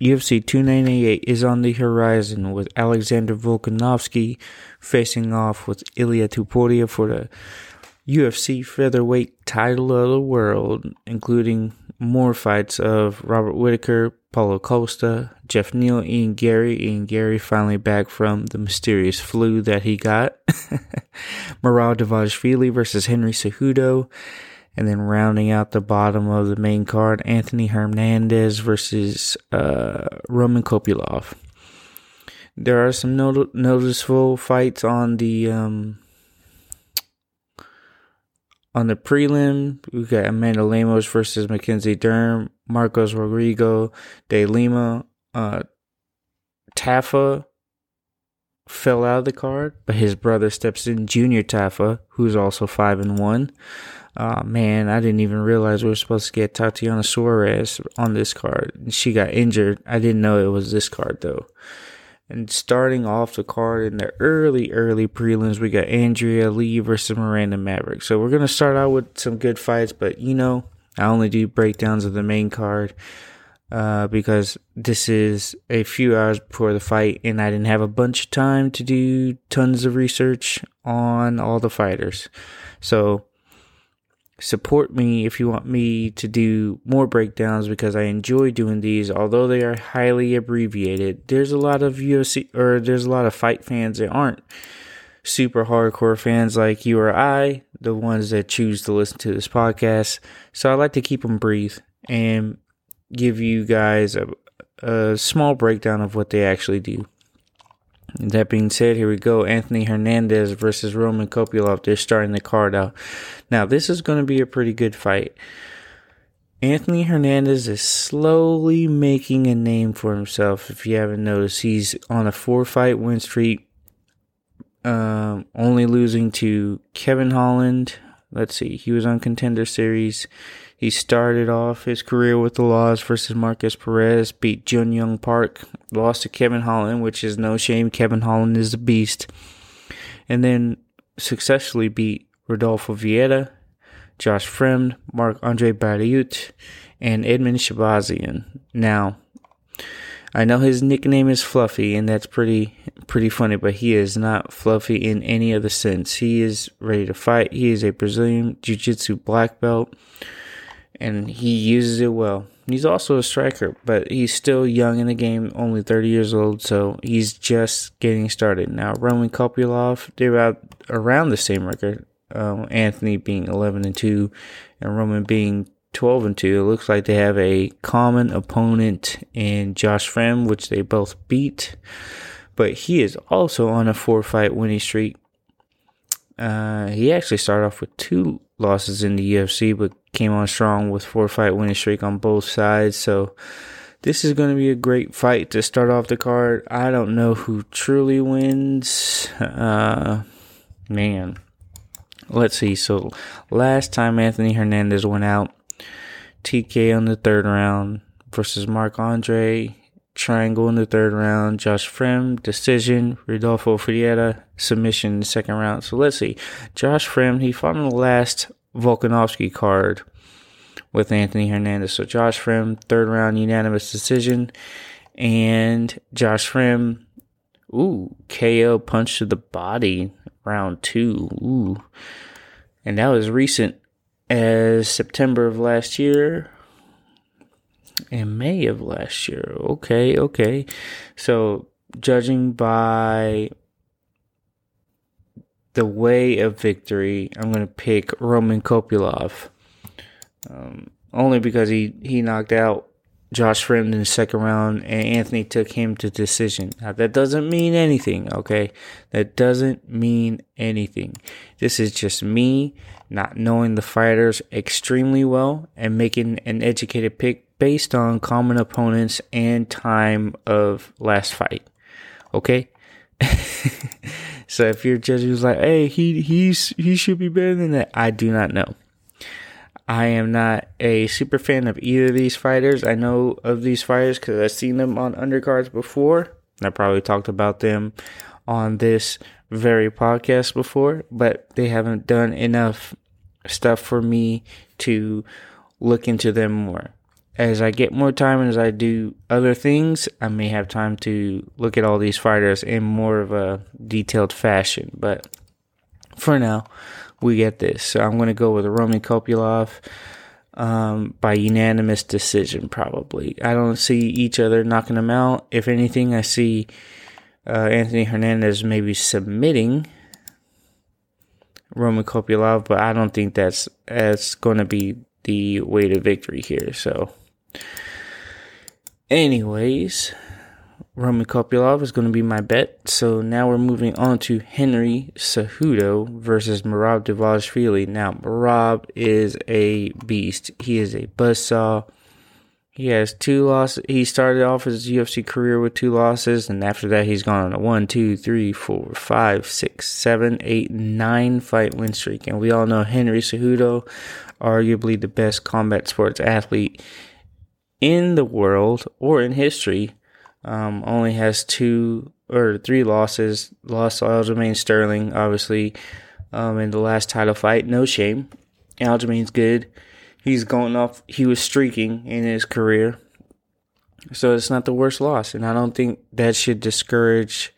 UFC 298 is on the horizon with Alexander Volkanovski facing off with Ilia Topuria for the UFC featherweight title of the world, including more fights of Robert Whittaker, Paulo Costa, Geoff Neal, Ian Garry. Ian Garry finally back from the mysterious flu that he got. Merab Dvalishvili versus Henry Cejudo. And then rounding out the bottom of the main card, Anthony Hernandez versus uh, Roman Kopylov. There are some not- noticeable fights on the um, on the prelim. We got Amanda Lemos versus Mackenzie Dern, Marcos Rodrigo de Lima, uh, Tafa fell out of the card, but his brother steps in, Junior Tafa, who's also five and one. Oh man, I didn't even realize we were supposed to get Tatiana Suarez on this card. She got injured. I didn't know it was this card though. And starting off the card in the early, early prelims, we got Andrea Lee versus Miranda Maverick. So we're gonna start out with some good fights, but you know, I only do breakdowns of the main card uh, because this is a few hours before the fight, and I didn't have a bunch of time to do tons of research on all the fighters. So support me if you want me to do more breakdowns because I enjoy doing these. Although they are highly abbreviated, there's a lot of UFC or there's a lot of fight fans that aren't super hardcore fans like you or I, the ones that choose to listen to this podcast. So I like to keep them brief and give you guys a, a small breakdown of what they actually do. That being said, here we go. Anthony Hernandez versus Roman Kopylov. They're starting the card out. Now, this is going to be a pretty good fight. Anthony Hernandez is slowly making a name for himself. If you haven't noticed, he's on a four fight win streak, um, only losing to Kevin Holland. Let's see, he was on Contender Series. He started off his career with the Laws versus Markus Perez, beat Jun Yong Park, lost to Kevin Holland, which is no shame. Kevin Holland is a beast. And then successfully beat Rodolfo Vieira, Josh Fremd, Marc Andre Barriault, and Edmen Shahbazyan. Now, I know his nickname is Fluffy, and that's pretty pretty funny, but he is not fluffy in any other sense. He is ready to fight. He is a Brazilian Jiu Jitsu black belt and he uses it well. He's also a striker, but he's still young in the game, only 30 years old, so he's just getting started. Now, Roman Kopylov, they're about around the same record. Um, Anthony being 11 and 2, and Roman being 12 and 2. It looks like they have a common opponent in Josh Fremd, which they both beat, but he is also on a four fight winning streak. Uh, he actually started off with two losses in the UFC, but came on strong with four fight winning streak on both sides. So this is going to be a great fight to start off the card. I don't know who truly wins. Uh, man, let's see. So last time Anthony Hernandez went out, TK on the third round versus Marc Andre. Triangle in the third round. Josh Fremd, decision. Rodolfo Vieira, submission in the second round. So let's see. Josh Fremd, he fought on the last Volkanovski card with Anthony Hernandez. So Josh Fremd, third round unanimous decision. And Josh Fremd, ooh, KO punch to the body, round two. Ooh. And that was recent as September of last year. and May of last year. Okay, okay. So judging by the way of victory, I'm going to pick Roman Kopylov. Um, only because he, he knocked out Josh Fremd in the second round and Anthony took him to decision. Now, that doesn't mean anything, okay? That doesn't mean anything. This is just me not knowing the fighters extremely well and making an educated pick based on common opponents and time of last fight. Okay? so if your judge was like, "Hey, he he's he should be better than that," I do not know. I am not a super fan of either of these fighters. I know of these fighters because I've seen them on undercards before. I probably talked about them on this very podcast before, but they haven't done enough stuff for me to look into them more. As I get more time and as I do other things, I may have time to look at all these fighters in more of a detailed fashion. But for now, we get this. So I'm going to go with Roman Kopylov um, by unanimous decision, probably. I don't see each other knocking them out. If anything, I see uh, Anthony Hernandez maybe submitting Roman Kopylov, but I don't think that's that's going to be the way to victory here. So, anyways, Roman Kopylov is going to be my bet. So now we're moving on to Henry Cejudo versus Merab Dvalishvili. Now, Merab is a beast. He is a buzzsaw. He has two losses. He started off his UFC career with two losses, and after that, he's gone on a one, two, three, four, five, six, seven, eight, nine fight win streak. And we all know Henry Cejudo, arguably the best combat sports athlete in the world or in history. Um, only has two or three losses. Lost to Aljamain Sterling, obviously, um, in the last title fight. No shame. Aljamain's good he's going off. He was streaking in his career, so it's not the worst loss, and I don't think that should discourage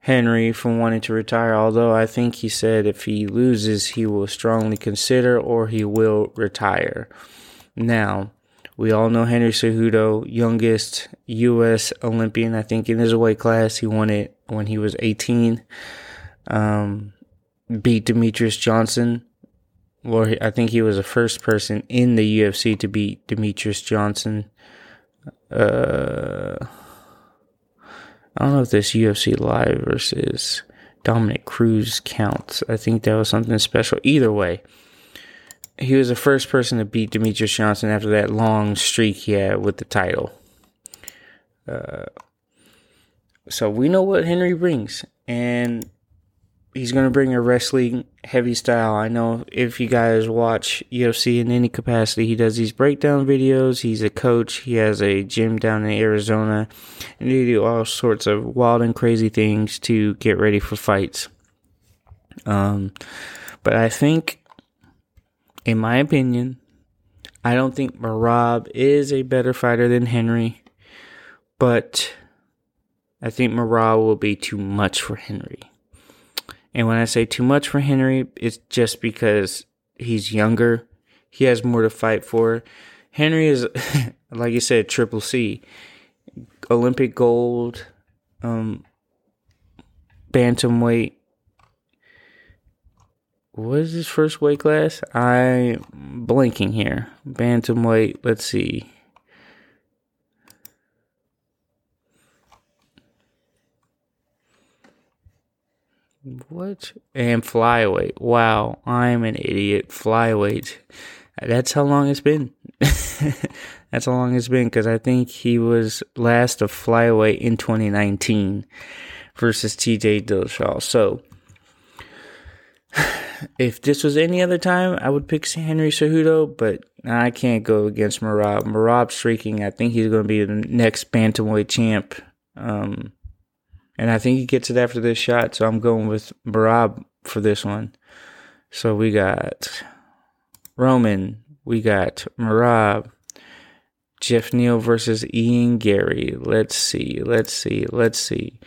Henry from wanting to retire. Although I think he said if he loses, he will strongly consider or he will retire. Now, we all know Henry Cejudo, youngest U.S. Olympian, I think, in his weight class. He won it when he was 18. Um, beat Demetrious Johnson well, I think he was the first person in the UFC to beat Demetrious Johnson. Uh, I don't know if this UFC Live versus Dominick Cruz counts. I think that was something special. Either way, he was the first person to beat Demetrious Johnson after that long streak he had with the title. Uh, so we know what Henry brings, and he's going to bring a wrestling heavy style. I know if you guys watch UFC in any capacity, he does these breakdown videos. He's a coach. He has a gym down in Arizona, and they do all sorts of wild and crazy things to get ready for fights. Um, but I think, in my opinion, I don't think Merab is a better fighter than Henry, but I think Merab will be too much for Henry. And when I say too much for Henry, it's just because he's younger. He has more to fight for. Henry is, like you said, triple C, Olympic gold, um, bantamweight. What is his first weight class? I'm blanking here. Bantamweight. Let's see. What? And flyweight. Wow, I'm an idiot. Flyweight. That's how long it's been. That's how long it's been because I think he was last of flyweight in 2019 versus TJ Dillashaw. So, if this was any other time, I would pick Henry Cejudo, but I can't go against Marab. Merab streaking. I think he's going to be the next bantamweight champ. Um, and I think he gets it after this shot. So I'm going with Merab for this one. So we got Roman. We got Merab, Geoff Neal versus Ian Garry. Let's see. Let's see. Let's see.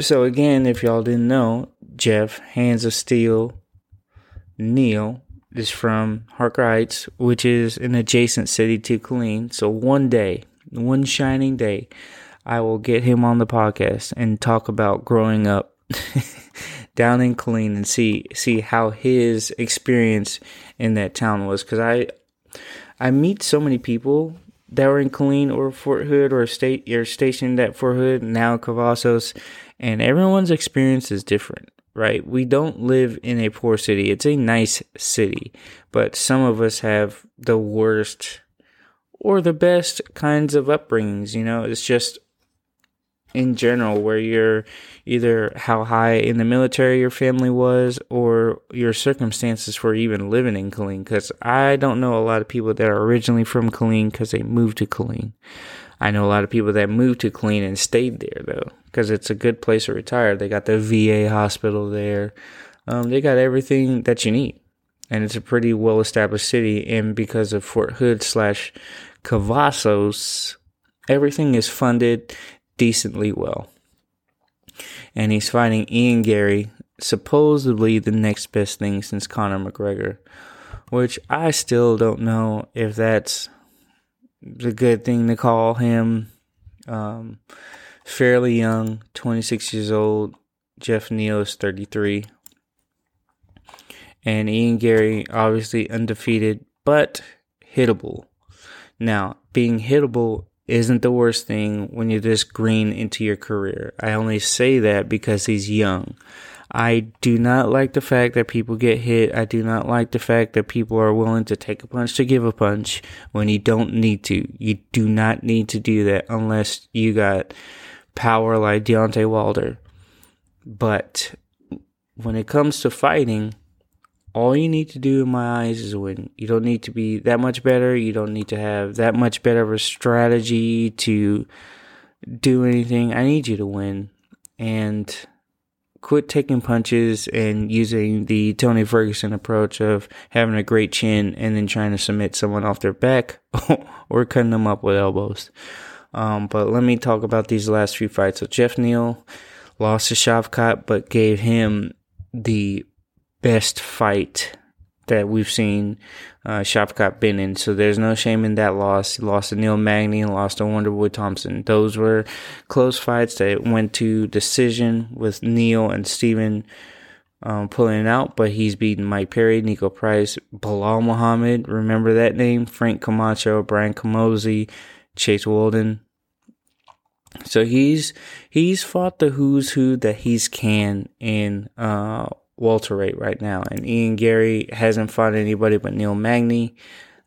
So again, if y'all didn't know, Geoff Hands of Steel Neal is from Harker Heights, which is an adjacent city to Killeen. So one day, one shining day, I will get him on the podcast and talk about growing up down in Killeen and see see how his experience in that town was because I I meet so many people that were in Killeen or Fort Hood or state or stationed at Fort Hood now Cavazos and everyone's experience is different right? We don't live in a poor city. It's a nice city but some of us have the worst or the best kinds of upbringings you know? It's just in general where you're either how high in the military your family was or your circumstances for even living in Killeen because I don't know a lot of people that are originally from Killeen because they moved to Killeen. I know a lot of people that moved to Killeen and stayed there though because it's a good place to retire. They got the VA hospital there. Um, they got everything that you need. and it's a pretty well established city. And because of Fort Hood slash Cavazos, everything is funded decently well. And he's fighting Ian Garry, supposedly the next best thing since Conor McGregor, which I still don't know if that's a good thing to call him. Um, fairly young, 26 years old. Geoff Neal is 33. And Ian Garry, obviously undefeated, but hittable. Now, being hittable isn't the worst thing when you're this green into your career. I only say that because he's young. I do not like the fact that people get hit. I do not like the fact that people are willing to take a punch to give a punch when you don't need to. You do not need to do that unless you got power like Deontay Wilder. But when it comes to fighting, all you need to do in my eyes is win. You don't need to be that much better. You don't need to have that much better of a strategy to do anything. I need you to win. And quit taking punches and using the Tony Ferguson approach of having a great chin and then trying to submit someone off their back or cutting them up with elbows. Um, but let me talk about these last few fights. So Geoff Neal lost to Shavkat, but gave him the best fight that we've seen uh, Shavkat been in. So there's no shame in that loss. He lost to Neil Magny and lost to Wonderboy Thompson. Those were close fights that went to decision with Neil and Stephen um, pulling out, but he's beaten Mike Perry, Niko Price, Belal Muhammad, remember that name? Frank Camacho, Brian Camozzi, Chase Waldon. So he's he's fought the who's who that he's can in uh welterweight right now. And Ian Gary hasn't fought anybody but Neil Magny.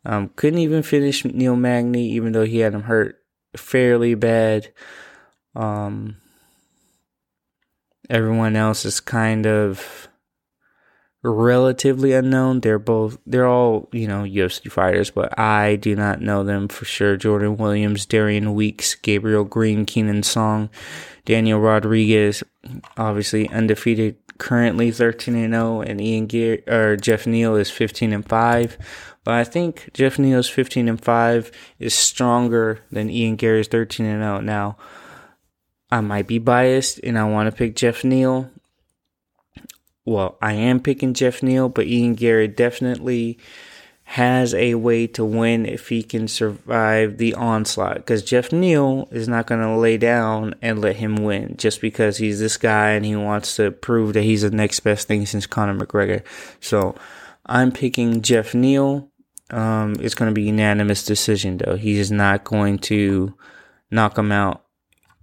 Um, couldn't even finish Neil Magny, even though he had him hurt fairly bad. Um, everyone else is kind of relatively unknown. They're both, they're all, you know, UFC fighters, but I do not know them for sure. Jordan Williams, Darian Weeks, Gabriel Green, Kenan Song, Daniel Rodriguez, obviously undefeated currently 13 and 0 and Ian Gear or Geoff Neal is 15 and 5. But I think Geoff Neal's 15 and 5 is stronger than Ian Garry's 13 and 0. Now, I might be biased and I want to pick Geoff Neal. Well, I am picking Geoff Neal, but Ian Garry definitely has a way to win if he can survive the onslaught. Because Geoff Neal is not going to lay down and let him win just because he's this guy and he wants to prove that he's the next best thing since Conor McGregor. So I'm picking Geoff Neal. Um, it's going to be unanimous decision though. He is not going to knock him out.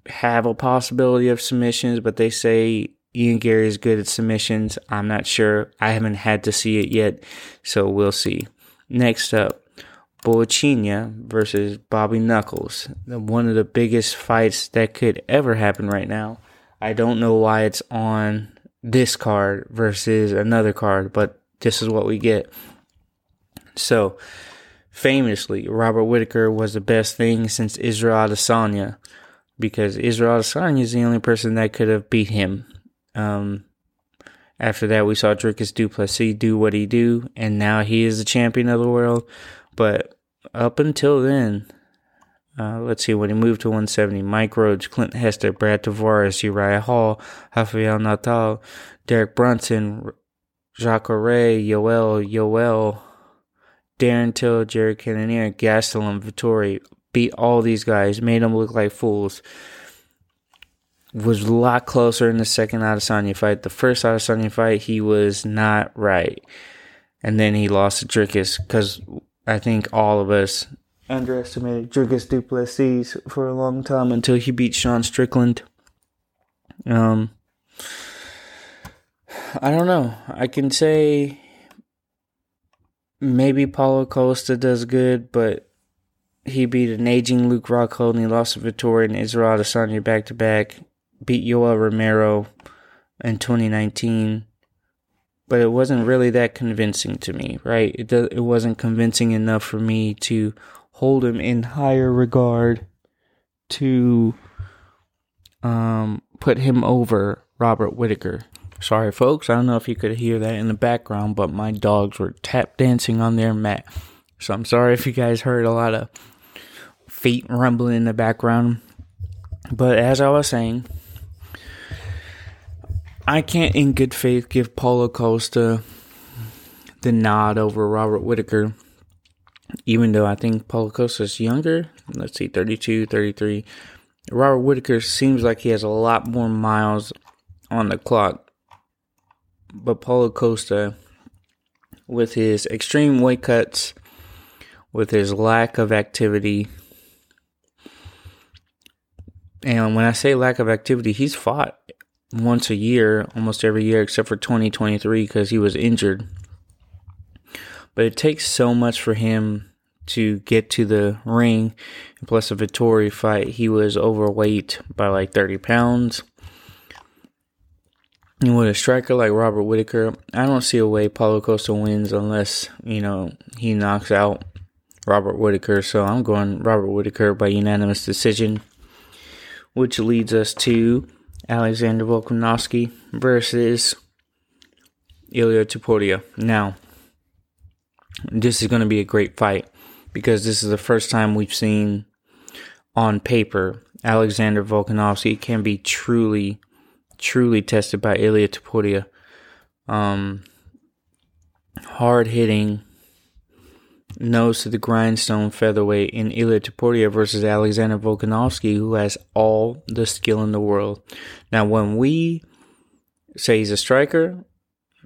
Have a possibility of submissions, but they say Ian Garry is good at submissions. I'm not sure. I haven't had to see it yet, so we'll see. Next up, Borrachinha versus Bobby Knuckles. One of the biggest fights that could ever happen right now. I don't know why it's on this card versus another card, but this is what we get. So, famously, Robert Whittaker was the best thing since Israel Adesanya because Israel Adesanya is the only person that could have beat him. Um, after that, we saw Dricus Du Plessis do what he do, and now he is the champion of the world. But up until then, uh, let's see, when he moved to 170, Mike Rhodes, Clint Hester, Brad Tavares, Uriah Hall, Rafael Natal, Derek Brunson, Jacare, Yoel, Yoel, Darren Till, Jared Cannonier, Gastelum, Vettori, beat all these guys, made them look like fools was a lot closer in the second Adesanya fight. The first Adesanya fight, he was not right. And then he lost to Dricus because I think all of us underestimated Dricus Du Plessis for a long time until he beat Sean Strickland. Um, I don't know. I can say maybe Paulo Costa does good, but he beat an aging Luke Rockhold and he lost to Vettori and Israel Adesanya back to back beat Yoel Romero in 2019, but it wasn't really that convincing to me, right? It do, it wasn't convincing enough for me to hold him in higher regard to um, put him over Robert Whittaker. Sorry, folks. I don't know if you could hear that in the background, but my dogs were tap dancing on their mat. So I'm sorry if you guys heard a lot of feet rumbling in the background. But as I was saying, I can't in good faith give Paulo Costa the nod over Robert Whittaker, even though I think Paulo Costa is younger. Let's see, 32, 33. Robert Whittaker seems like he has a lot more miles on the clock. But Paulo Costa, with his extreme weight cuts, with his lack of activity, and when I say lack of activity, he's fought once a year, almost every year, except for 2023 because he was injured. But it takes so much for him to get to the ring. Plus, a Vettori fight, he was overweight by like 30 pounds. And with a striker like Robert Whittaker, I don't see a way Paulo Costa wins unless, you know, he knocks out Robert Whittaker. So I'm going Robert Whittaker by unanimous decision, which leads us to Alexander Volkanovski versus Ilia Topuria. Now, this is going to be a great fight because this is the first time we've seen on paper Alexander Volkanovski can be truly, truly tested by Ilia Topuria. Um, hard hitting, nose to the grindstone featherweight in Ilia Topuria versus Alexander Volkanovski, who has all the skill in the world. Now, when we say he's a striker,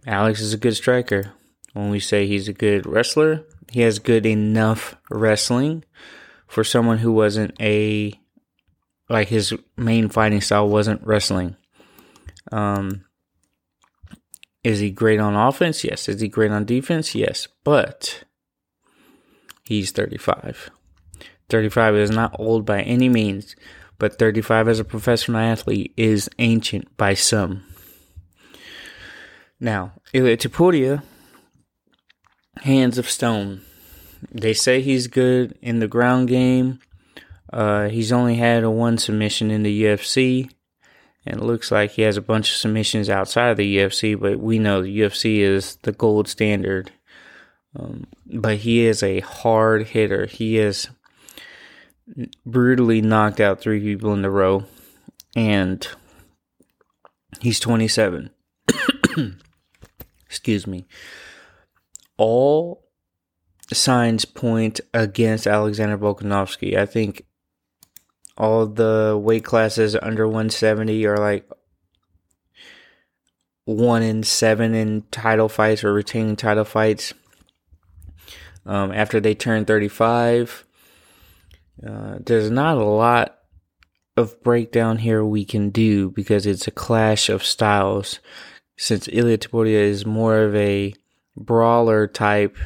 Alex is a good striker. When we say he's a good wrestler, he has good enough wrestling for someone who wasn't a like his main fighting style wasn't wrestling. Um, is he great on offense? Yes. Is he great on defense? Yes. But he's 35. 35 is not old by any means, but 35 as a professional athlete is ancient by some. Now, Ilia Topuria, hands of stone. They say he's good in the ground game. Uh, he's only had a one submission in the UFC, and it looks like he has a bunch of submissions outside of the UFC. But we know the UFC is the gold standard um, but he is a hard hitter. He has brutally knocked out three people in a row, and he's 27. Excuse me. All signs point against Alexander Volkanovski. I think all the weight classes under 170 are like one in seven in title fights or retaining title fights um, after they turn 35. Uh, there's not a lot of breakdown here we can do because it's a clash of styles. Since Ilia Topuria is more of a brawler type,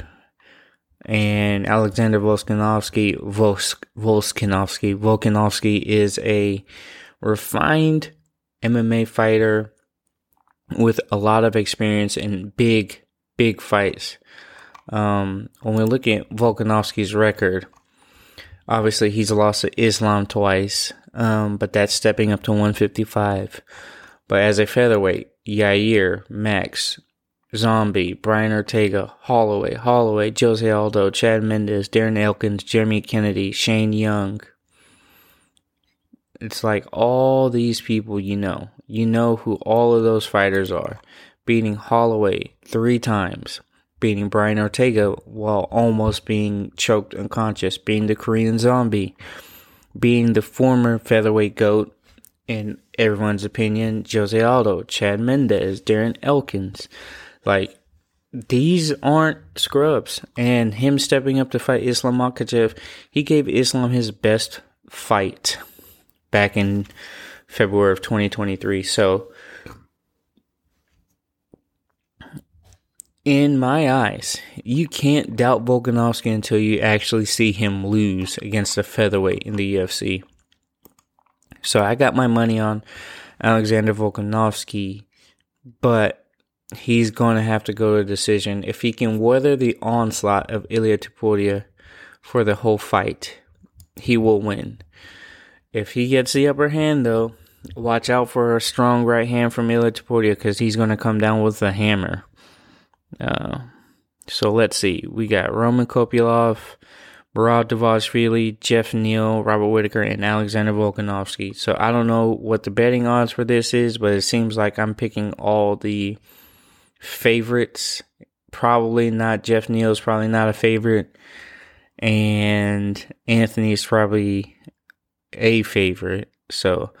and Alexander Volkanovski, Volsk, Volkanovski, Volkanovski is a refined MMA fighter with a lot of experience in big, big fights. Um, when we look at Volkanovski's record, obviously he's lost to Islam twice, um, but that's stepping up to 155. But as a featherweight, Yair, Max, Zombie, Brian Ortega, Holloway, Holloway, Jose Aldo, Chad Mendes, Darren Elkins, Jeremy Kennedy, Shane Young. It's like all these people you know. You know who all of those fighters are. Beating Holloway three times, beating Brian Ortega while almost being choked unconscious, being the Korean zombie, being the former featherweight goat, in everyone's opinion, Jose Aldo, Chad Mendes, Darren Elkins. Like, these aren't scrubs. And him stepping up to fight Islam Makhachev, he gave Islam his best fight back in February of 2023. So, in my eyes, you can't doubt Volkanovski until you actually see him lose against a featherweight in the UFC. So I got my money on Alexander Volkanovski, but he's going to have to go to a decision. If he can weather the onslaught of Ilia Topuria for the whole fight, he will win. If he gets the upper hand, though, watch out for a strong right hand from Ilia Topuria because he's going to come down with a hammer. Uh, so let's see. We got Roman Kopylov, Merab Dvalishvili, Geoff Neal, Robert Whittaker, and Alexander Volkanovski. So I don't know what the betting odds for this is, but it seems like I'm picking all the favorites. Probably not Geoff Neal's probably not a favorite. And Anthony's probably a favorite. So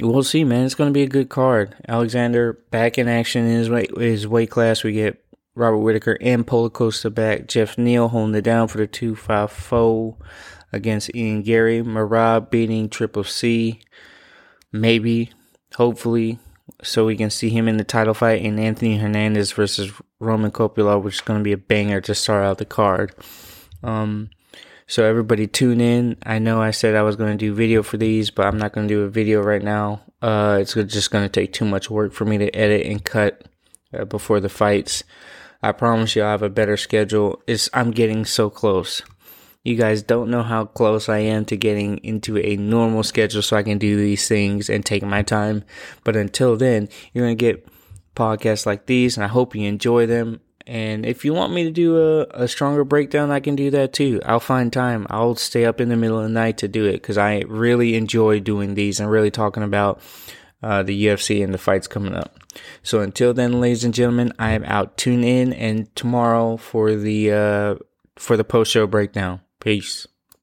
we'll see, man. It's going to be a good card. Alexander back in action in his weight, his weight class. We get Robert Whittaker and Paulo Costa back. Geoff Neal holding it down for the 254 against Ian Garry. Merab beating Triple C. Maybe, hopefully, so we can see him in the title fight. And Anthony Hernandez versus Roman Kopylov, which is going to be a banger to start out the card. Um, so everybody tune in. I know I said I was going to do video for these, but I'm not going to do a video right now. Uh, it's just going to take too much work for me to edit and cut uh, before the fights. I promise you I'll have a better schedule. It's, I'm getting so close. You guys don't know how close I am to getting into a normal schedule so I can do these things and take my time. But until then, you're going to get podcasts like these and I hope you enjoy them. And if you want me to do a, a stronger breakdown, I can do that too. I'll find time. I'll stay up in the middle of the night to do it because I really enjoy doing these and really talking about uh, the UFC and the fights coming up. So until then, ladies and gentlemen, I am out. Tune in and tomorrow for the uh, for the post show breakdown. Peace.